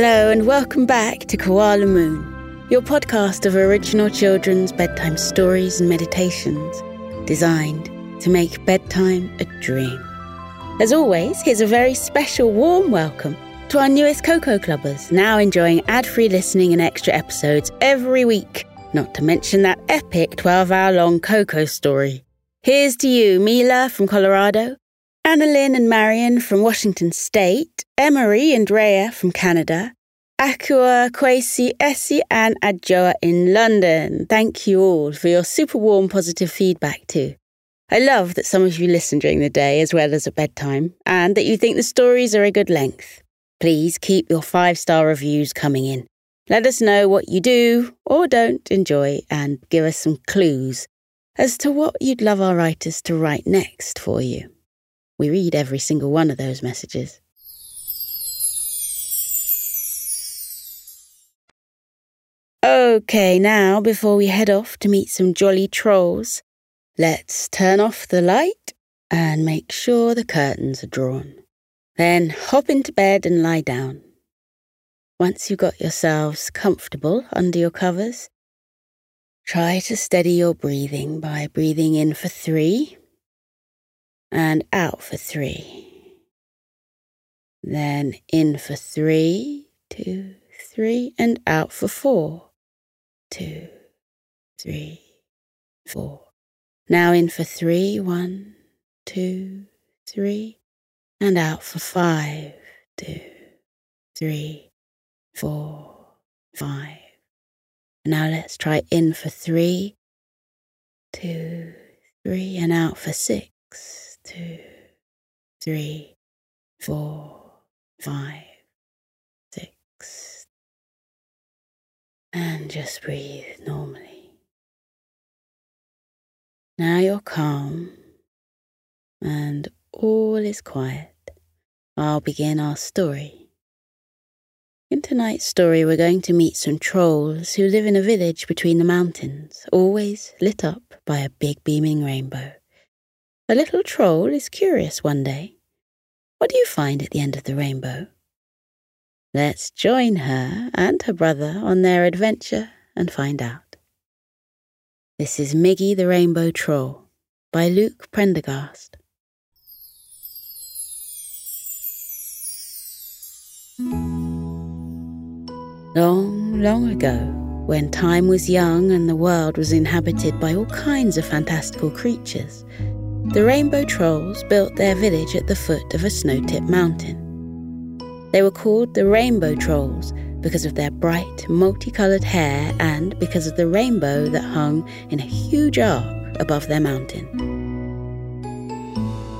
Hello, and welcome back to Koala Moon, your podcast of original children's bedtime stories and meditations designed to make bedtime a dream. As always, here's a very special warm welcome to our newest Koko Clubbers, now enjoying ad free listening and extra episodes every week, not to mention that epic 12 hour long Koko story. Here's to you, Mila from Colorado, Annalyn and Marion from Washington State, Emery and Rhea from Canada, Akua, Kwesi, Essie, and Adjoa in London. Thank you all for your super warm positive feedback too. I love that some of you listen during the day as well as at bedtime, and that you think the stories are a good length. Please keep your five star reviews coming in. Let us know what you do or don't enjoy and give us some clues as to what you'd love our writers to write next for you. We read every single one of those messages. Okay, now before we head off to meet some jolly trolls, let's turn off the light and make sure the curtains are drawn. Then hop into bed and lie down. Once you've got yourselves comfortable under your covers, try to steady your breathing by breathing in for three and out for three. Then in for three, two, three, and out for four, two, three, four. Now in for three, one, two, three, and out for five, two, three, four, five. Now let's try in for three, two, three, and out for six two, three, four, five, six. And just breathe normally. Now you're calm and all is quiet. I'll begin our story. In tonight's story, we're going to meet some trolls who live in a village between the mountains, always lit up by a big beaming rainbow. A little troll is curious one day. What do you find at the end of the rainbow? Let's join her and her brother on their adventure and find out. This is Miggy the Rainbow Troll by Luke Prendergast. Long, long ago, when time was young and the world was inhabited by all kinds of fantastical creatures, the Rainbow Trolls built their village at the foot of a snow tipped mountain. They were called the Rainbow Trolls because of their bright, multicoloured hair and because of the rainbow that hung in a huge arc above their mountain.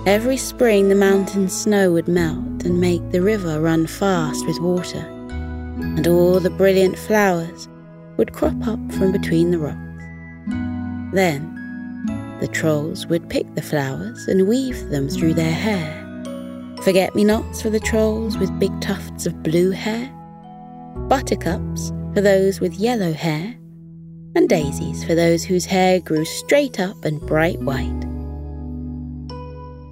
Every spring, the mountain snow would melt and make the river run fast with water, and all the brilliant flowers would crop up from between the rocks. Then, the trolls would pick the flowers and weave them through their hair. Forget me nots for the trolls with big tufts of blue hair, buttercups for those with yellow hair, and daisies for those whose hair grew straight up and bright white.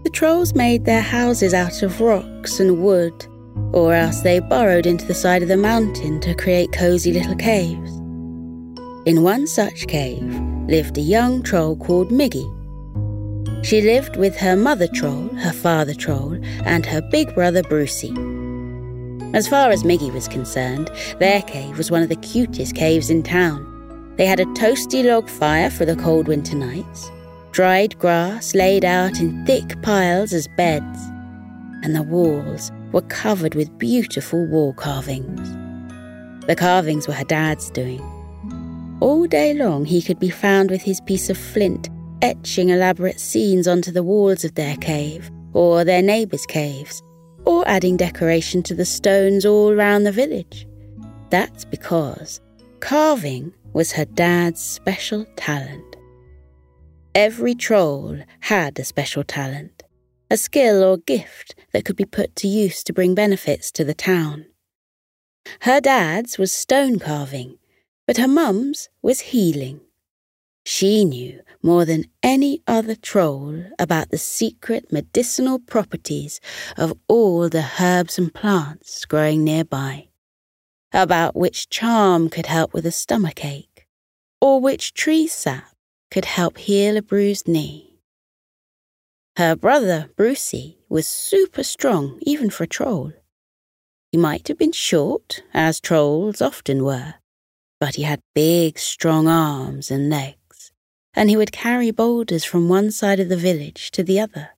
The trolls made their houses out of rocks and wood, or else they burrowed into the side of the mountain to create cosy little caves. In one such cave, lived a young troll called Miggy. She lived with her mother troll, her father troll, and her big brother Brucey. As far as Miggy was concerned, their cave was one of the cutest caves in town. They had a toasty log fire for the cold winter nights, dried grass laid out in thick piles as beds, and the walls were covered with beautiful wall carvings. The carvings were her dad's doing. All day long he could be found with his piece of flint, etching elaborate scenes onto the walls of their cave, or their neighbours' caves, or adding decoration to the stones all round the village. That's because carving was her dad's special talent. Every troll had a special talent, a skill or gift that could be put to use to bring benefits to the town. Her dad's was stone carving, but her mum's was healing. She knew more than any other troll about the secret medicinal properties of all the herbs and plants growing nearby. about which charm could help with a stomach ache, or which tree sap could help heal a bruised knee. Her brother, Brucey, was super strong, even for a troll. He might have been short, as trolls often were, but he had big, strong arms and legs, and he would carry boulders from one side of the village to the other,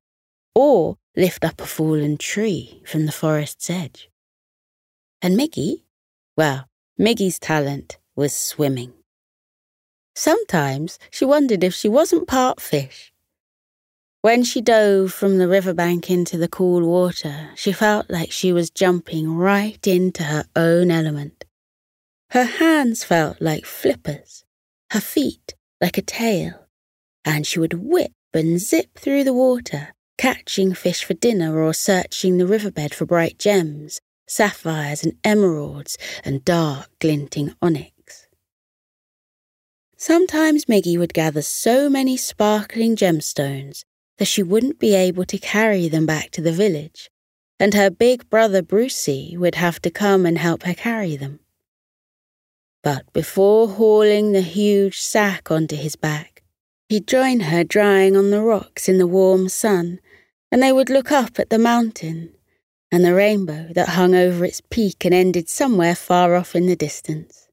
or lift up a fallen tree from the forest's edge. And Miggy, well, Miggy's talent was swimming. Sometimes she wondered if she wasn't part fish. When she dove from the riverbank into the cool water, she felt like she was jumping right into her own element. Her hands felt like flippers, her feet like a tail, and she would whip and zip through the water, catching fish for dinner or searching the riverbed for bright gems, sapphires and emeralds, and dark glinting onyx. Sometimes Miggy would gather so many sparkling gemstones that she wouldn't be able to carry them back to the village, and her big brother Brucey would have to come and help her carry them. But before hauling the huge sack onto his back, he'd join her drying on the rocks in the warm sun, and they would look up at the mountain and the rainbow that hung over its peak and ended somewhere far off in the distance.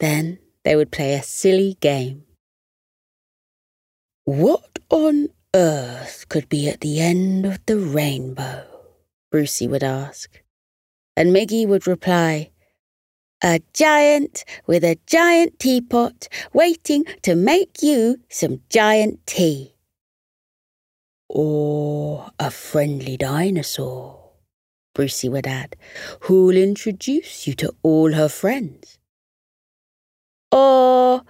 Then they would play a silly game. What on earth could be at the end of the rainbow? Brucey would ask. And Miggy would reply, A giant with a giant teapot waiting to make you some giant tea or a friendly dinosaur, Brucey would add, who'll introduce you to all her friends. Or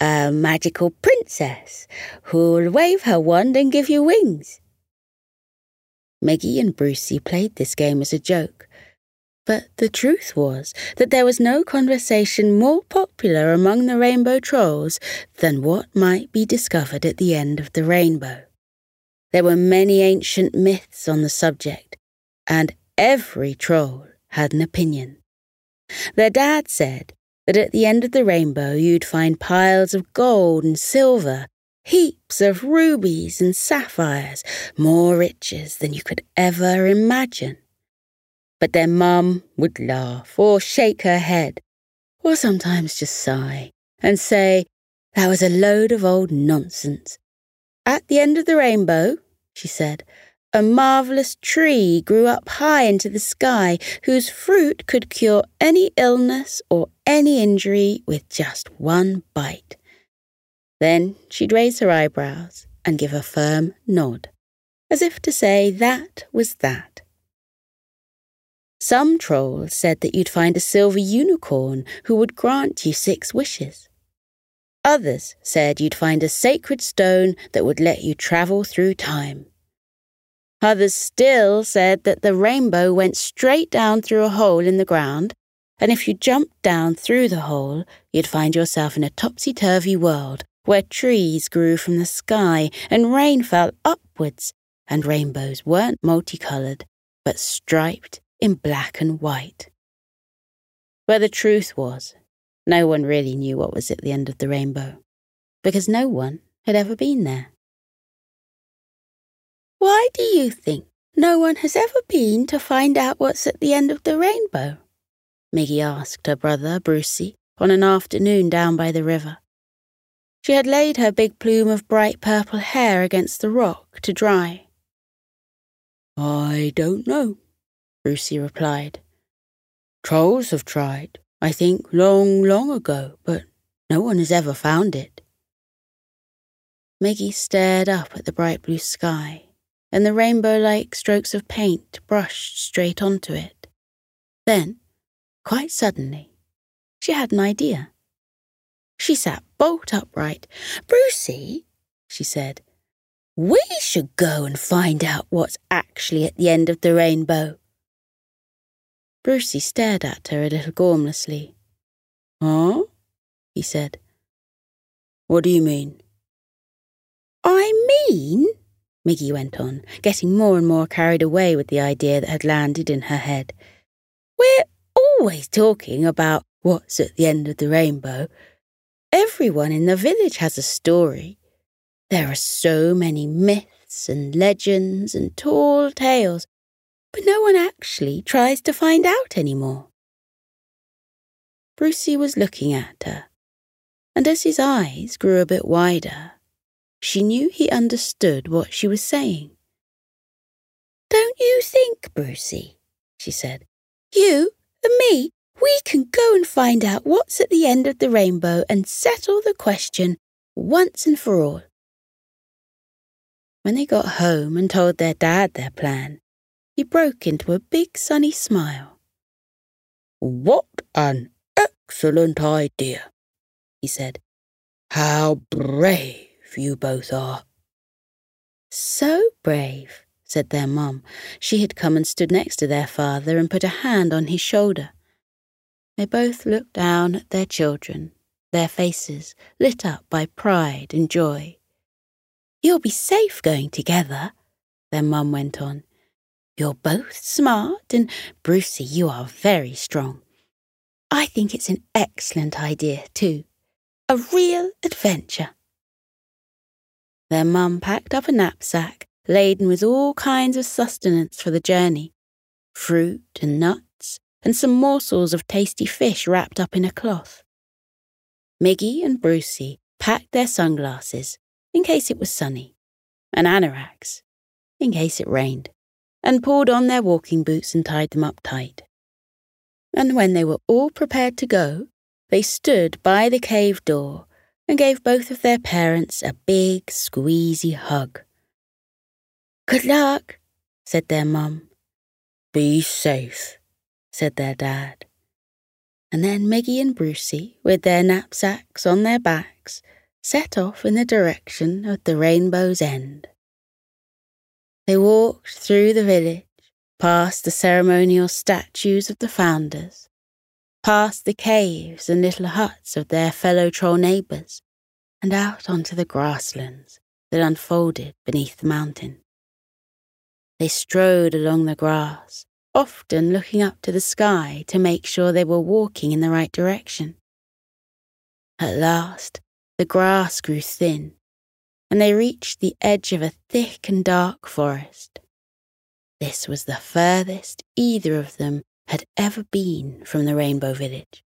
a magical princess who'll wave her wand and give you wings. Miggy and Brucey played this game as a joke, but the truth was that there was no conversation more popular among the rainbow trolls than what might be discovered at the end of the rainbow. There were many ancient myths on the subject, and every troll had an opinion. Their dad said that at the end of the rainbow you'd find piles of gold and silver, heaps of rubies and sapphires, more riches than you could ever imagine. But their mum would laugh or shake her head, or sometimes just sigh and say that was a load of old nonsense at the end of the rainbow, she said, a marvellous tree grew up high into the sky whose fruit could cure any illness or any injury with just one bite. Then she'd raise her eyebrows and give a firm nod, as if to say that was that. Some trolls said that you'd find a silver unicorn who would grant you six wishes. Others said you'd find a sacred stone that would let you travel through time. Others still said that the rainbow went straight down through a hole in the ground, and if you jumped down through the hole, you'd find yourself in a topsy turvy world where trees grew from the sky and rain fell upwards, and rainbows weren't multicoloured, but striped in black and white. Where the truth was, no one really knew what was at the end of the rainbow, because no one had ever been there. Why do you think no one has ever been to find out what's at the end of the rainbow? Miggy asked her brother, Brucey, on an afternoon down by the river. She had laid her big plume of bright purple hair against the rock to dry. I don't know, Brucey replied. Trolls have tried, I think, long, long ago, but no one has ever found it. Miggy stared up at the bright blue sky, and the rainbow like strokes of paint brushed straight onto it. Then, quite suddenly, she had an idea. She sat bolt upright. Brucey, she said, we should go and find out what's actually at the end of the rainbow. Brucey stared at her a little gormlessly. Huh? he said. What do you mean? I mean, Miggy went on, getting more and more carried away with the idea that had landed in her head. We're always talking about what's at the end of the rainbow. Everyone in the village has a story. There are so many myths and legends and tall tales, but no one actually tries to find out anymore. Brucey was looking at her, and as his eyes grew a bit wider, she knew he understood what she was saying. Don't you think, Brucey, she said, you and me, we can go and find out what's at the end of the rainbow and settle the question once and for all. When they got home and told their dad their plan, he broke into a big sunny smile. What an excellent idea, he said. How brave you both are. So brave, said their mum. She had come and stood next to their father and put a hand on his shoulder. They both looked down at their children, their faces lit up by pride and joy. You'll be safe going together, their mum went on. You're both smart, and Brucey, you are very strong. I think it's an excellent idea, too. A real adventure. Their mum packed up a knapsack laden with all kinds of sustenance for the journey fruit and nuts, and some morsels of tasty fish wrapped up in a cloth. Miggy and Brucey packed their sunglasses in case it was sunny, and anoraks in case it rained, and pulled on their walking boots and tied them up tight. And when they were all prepared to go, they stood by the cave door and gave both of their parents a big, squeezy hug. Good luck, said their mum. Be safe, said their dad. And then Miggy and Brucey, with their knapsacks on their backs, set off in the direction of the rainbow's end. They walked through the village, past the ceremonial statues of the founders, past the caves and little huts of their fellow troll neighbours, and out onto the grasslands that unfolded beneath the mountain. They strode along the grass, often looking up to the sky to make sure they were walking in the right direction. At last, the grass grew thin, and they reached the edge of a thick and dark forest. This was the furthest either of them had ever been from the Rainbow Village.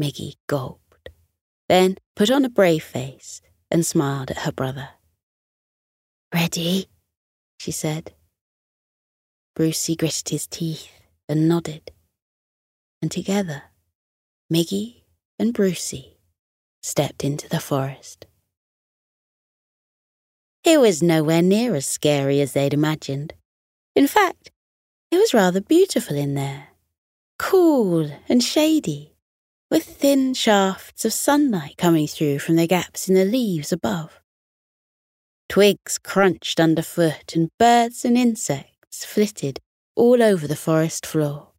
Miggy gulped, then put on a brave face and smiled at her brother. Ready? she said. Brucey gritted his teeth and nodded. And together, Miggy and Brucey stepped into the forest. It was nowhere near as scary as they'd imagined. In fact, it was rather beautiful in there, cool and shady, with thin shafts of sunlight coming through from the gaps in the leaves above. Twigs crunched underfoot, and birds and insects flitted all over the forest floor.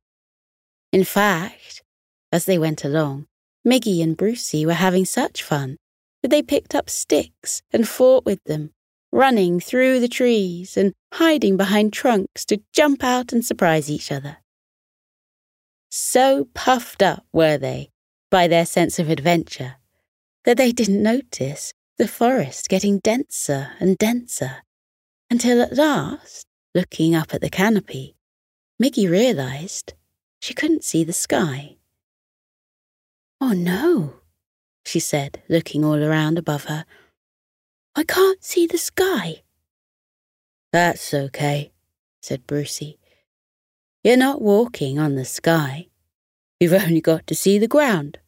In fact, as they went along, Miggy and Brucey were having such fun that they picked up sticks and fought with them, running through the trees and hiding behind trunks to jump out and surprise each other. So puffed up were they by their sense of adventure that they didn't notice the forest getting denser and denser, until at last, looking up at the canopy, Miggy realized she couldn't see the sky. Oh no, she said, looking all around above her. I can't see the sky. That's okay, said Brucey. You're not walking on the sky. You've only got to see the ground.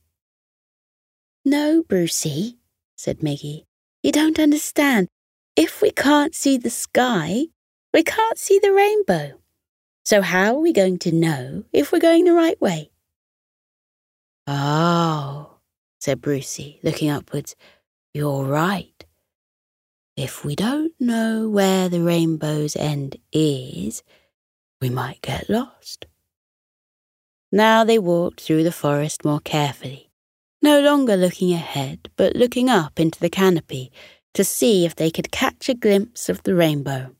No, Brucey, said Miggy. You don't understand. If we can't see the sky, we can't see the rainbow. So how are we going to know if we're going the right way? Oh, said Brucey, looking upwards. You're right. If we don't know where the rainbow's end is, we might get lost. Now they walked through the forest more carefully no longer looking ahead, but looking up into the canopy to see if they could catch a glimpse of the rainbow.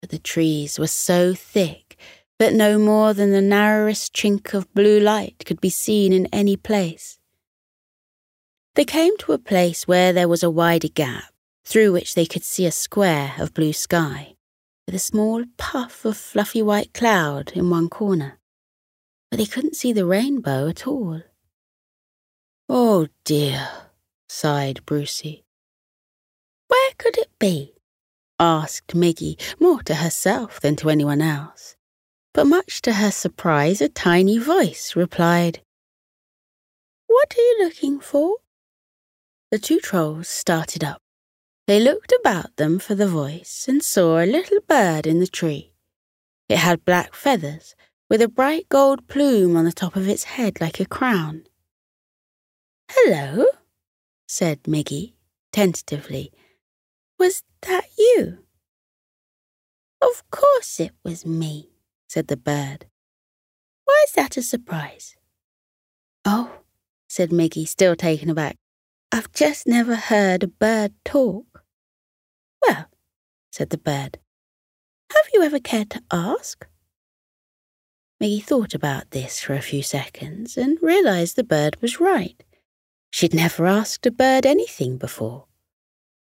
But the trees were so thick that no more than the narrowest chink of blue light could be seen in any place. They came to a place where there was a wider gap, through which they could see a square of blue sky, with a small puff of fluffy white cloud in one corner. But they couldn't see the rainbow at all. Oh dear, sighed Brucey. Where could it be? asked Miggy, more to herself than to anyone else. But much to her surprise, a tiny voice replied, What are you looking for? The two trolls started up. They looked about them for the voice and saw a little bird in the tree. It had black feathers, with a bright gold plume on the top of its head like a crown. Hello, said Miggy, tentatively. Was that you? Of course it was me, said the bird. Why is that a surprise? Oh, said Miggy, still taken aback. I've just never heard a bird talk. Well, said the bird, have you ever cared to ask? Miggy thought about this for a few seconds and realized the bird was right. She'd never asked a bird anything before.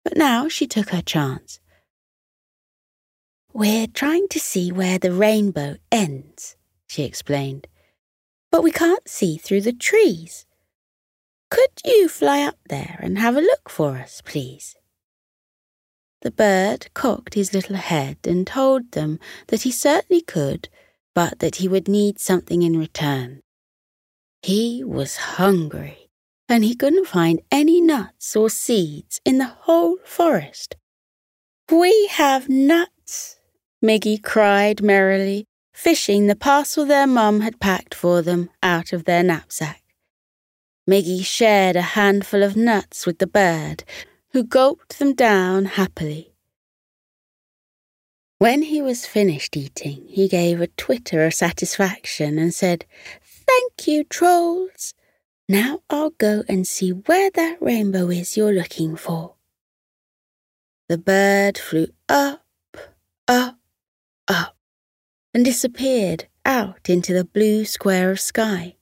But now she took her chance. We're trying to see where the rainbow ends, she explained. But we can't see through the trees. Could you fly up there and have a look for us, please? The bird cocked his little head and told them that he certainly could, but that he would need something in return. He was hungry, and he couldn't find any nuts or seeds in the whole forest. We have nuts, Miggy cried merrily, fishing the parcel their mum had packed for them out of their knapsack. Miggy shared a handful of nuts with the bird, who gulped them down happily. When he was finished eating, he gave a twitter of satisfaction and said, Thank you, trolls. Now I'll go and see where that rainbow is you're looking for. The bird flew up, up, up, and disappeared out into the blue square of sky.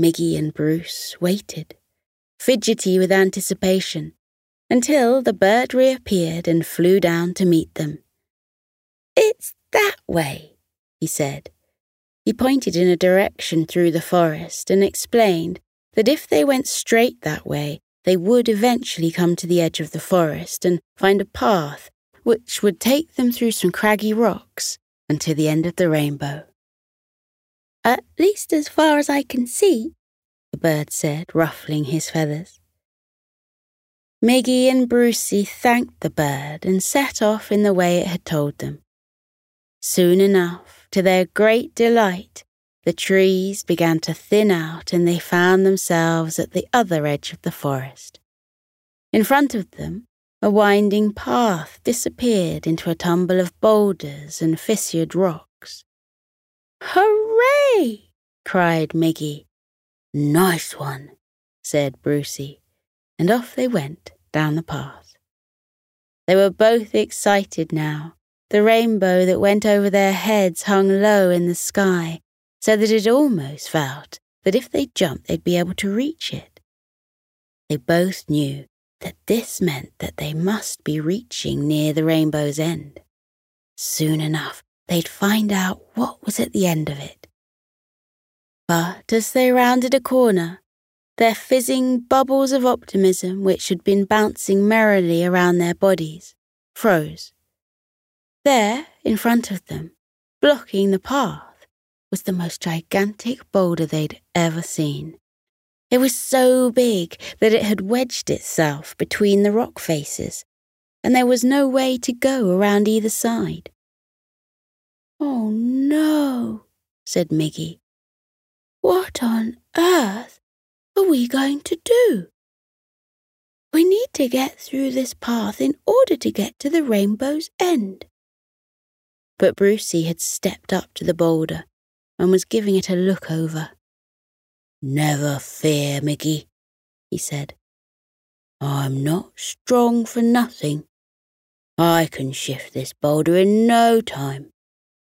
Miggy and Bruce waited, fidgety with anticipation, until the bird reappeared and flew down to meet them. It's that way, he said. He pointed in a direction through the forest and explained that if they went straight that way, they would eventually come to the edge of the forest and find a path which would take them through some craggy rocks and to the end of the rainbow. At least as far as I can see, the bird said, ruffling his feathers. Miggy and Brucey thanked the bird and set off in the way it had told them. Soon enough, to their great delight, the trees began to thin out and they found themselves at the other edge of the forest. In front of them, a winding path disappeared into a tumble of boulders and fissured rocks. Hooray! cried Miggy. Nice one, said Brucey, and off they went down the path. They were both excited now. The rainbow that went over their heads hung low in the sky, so that it almost felt that if they jumped they'd be able to reach it. They both knew that this meant that they must be reaching near the rainbow's end. Soon enough, they'd find out what was at the end of it. But as they rounded a corner, their fizzing bubbles of optimism, which had been bouncing merrily around their bodies, froze. There, in front of them, blocking the path, was the most gigantic boulder they'd ever seen. It was so big that it had wedged itself between the rock faces, and there was no way to go around either side. Oh no, said Miggy. What on earth are we going to do? We need to get through this path in order to get to the rainbow's end. But Brucey had stepped up to the boulder and was giving it a look over. Never fear, Miggy, he said. I'm not strong for nothing. I can shift this boulder in no time.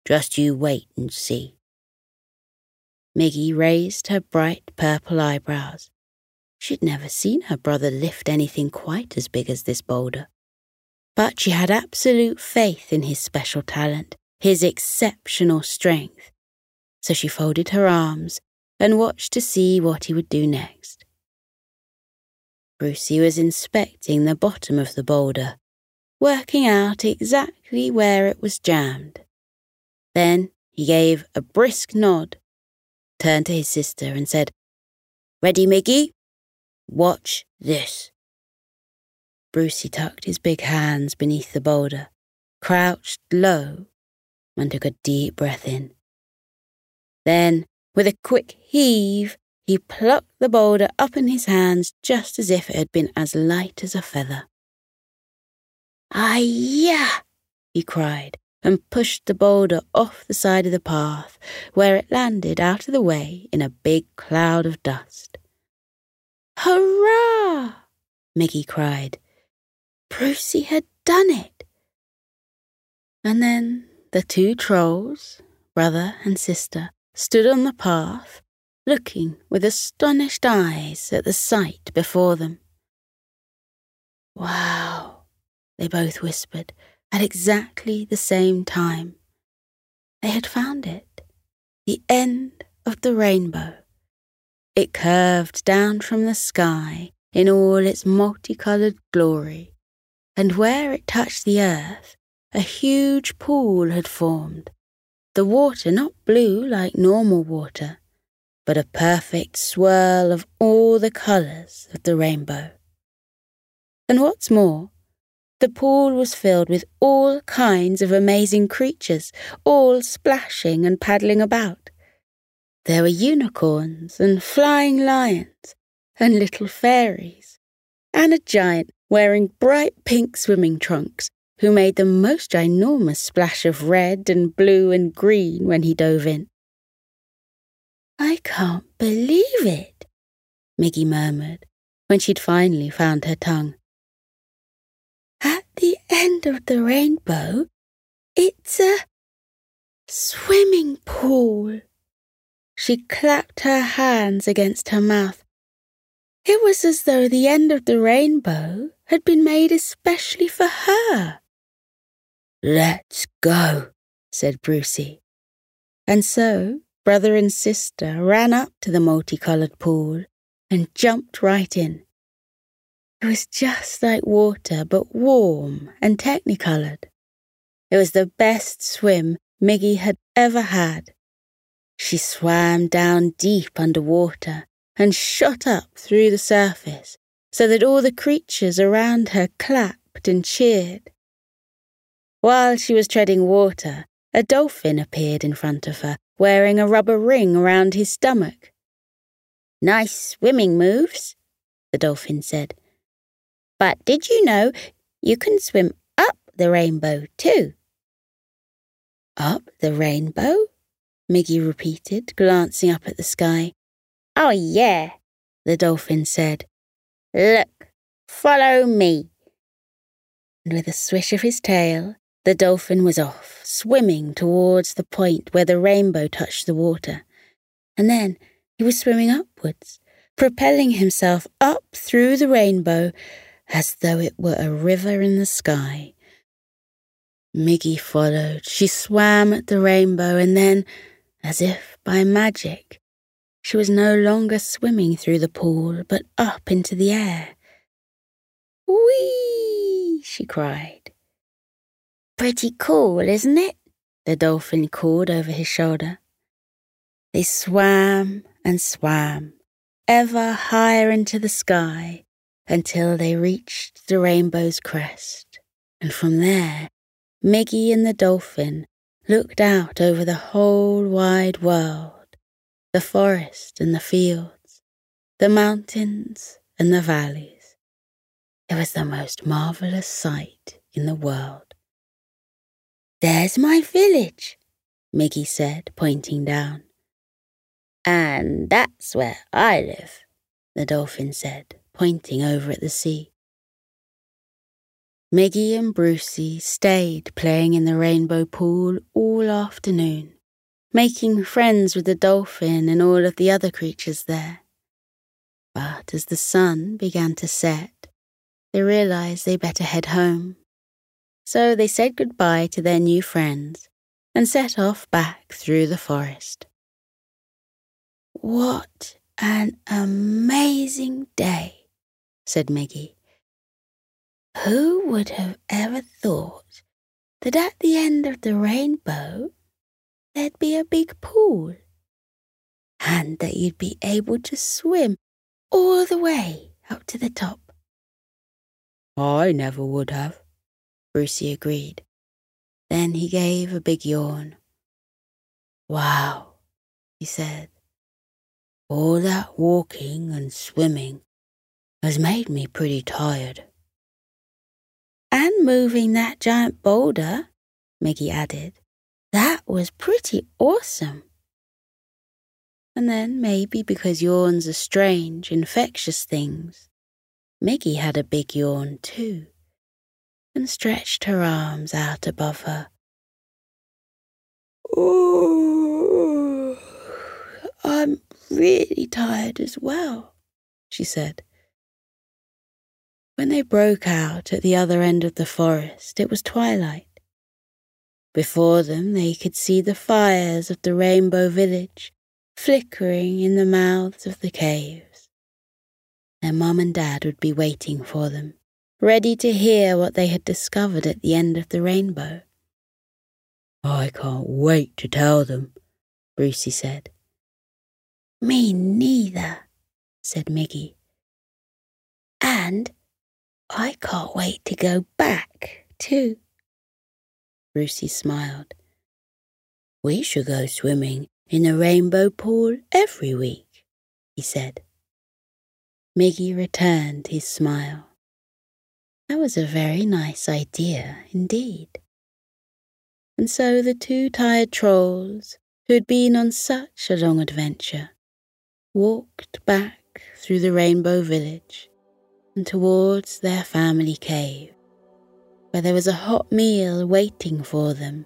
Just you wait and see. Miggy raised her bright purple eyebrows. She'd never seen her brother lift anything quite as big as this boulder. But she had absolute faith in his special talent, his exceptional strength. So she folded her arms and watched to see what he would do next. Brucey was inspecting the bottom of the boulder, working out exactly where it was jammed. Then he gave a brisk nod, turned to his sister, and said, Ready, Miggy? Watch this. Brucey tucked his big hands beneath the boulder, crouched low, and took a deep breath in. Then, with a quick heave, he plucked the boulder up in his hands just as if it had been as light as a feather. Ah, yeah, he cried, and pushed the boulder off the side of the path, where it landed out of the way in a big cloud of dust. Hurrah! Miggy cried. Brucey had done it. And then the two trolls, brother and sister, stood on the path looking with astonished eyes at the sight before them. Wow, they both whispered at exactly the same time. They had found it, the end of the rainbow. It curved down from the sky in all its multicolored glory, and where it touched the earth, a huge pool had formed. The water not blue like normal water, but a perfect swirl of all the colours of the rainbow. And what's more, the pool was filled with all kinds of amazing creatures, all splashing and paddling about. There were unicorns and flying lions and little fairies, and a giant wearing bright pink swimming trunks who made the most ginormous splash of red and blue and green when he dove in. I can't believe it, Miggy murmured when she'd finally found her tongue. The end of the rainbow, it's a swimming pool. She clapped her hands against her mouth. It was as though the end of the rainbow had been made especially for her. Let's go, said Brucey. And so brother and sister ran up to the multicolored pool and jumped right in. It was just like water, but warm and technicolored. It was the best swim Miggy had ever had. She swam down deep under water and shot up through the surface so that all the creatures around her clapped and cheered. While she was treading water, a dolphin appeared in front of her wearing a rubber ring around his stomach. Nice swimming moves, the dolphin said. But did you know you can swim up the rainbow too? Up the rainbow? Miggy repeated, glancing up at the sky. Oh, yeah, the dolphin said. Look, follow me. And with a swish of his tail, the dolphin was off, swimming towards the point where the rainbow touched the water. And then he was swimming upwards, propelling himself up through the rainbow as though it were a river in the sky. Miggy followed. She swam at the rainbow, and then, as if by magic, she was no longer swimming through the pool, but up into the air. Whee! she cried. Pretty cool, isn't it? The dolphin called over his shoulder. They swam and swam, ever higher into the sky, until they reached the rainbow's crest. And from there, Miggy and the dolphin looked out over the whole wide world, the forest and the fields, the mountains and the valleys. It was the most marvellous sight in the world. There's my village, Miggy said, pointing down. And that's where I live, the dolphin said, pointing over at the sea. Miggy and Brucey stayed playing in the rainbow pool all afternoon, making friends with the dolphin and all of the other creatures there. But as the sun began to set, they realized they better head home. So they said goodbye to their new friends and set off back through the forest. What an amazing day, said Miggy. Who would have ever thought that at the end of the rainbow there'd be a big pool and that you'd be able to swim all the way up to the top? I never would have, Brucey agreed. Then he gave a big yawn. Wow, he said. All that walking and swimming has made me pretty tired. And moving that giant boulder, Miggy added. That was pretty awesome. And then, maybe because yawns are strange, infectious things, Miggy had a big yawn too, and stretched her arms out above her. Oh, I'm really tired as well, she said. When they broke out at the other end of the forest, it was twilight. Before them, they could see the fires of the rainbow village flickering in the mouths of the caves. Their mum and dad would be waiting for them, ready to hear what they had discovered at the end of the rainbow. I can't wait to tell them, Brucey said. Me neither, said Miggy. And I can't wait to go back, too. Brucey smiled. We should go swimming in the rainbow pool every week, he said. Miggy returned his smile. That was a very nice idea indeed. And so the two tired trolls, who had been on such a long adventure, walked back through the rainbow village and towards their family cave, where there was a hot meal waiting for them,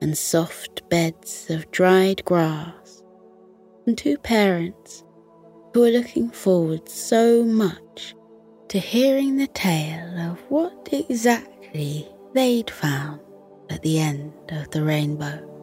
and soft beds of dried grass, and two parents who were looking forward so much to hearing the tale of what exactly they'd found at the end of the rainbow.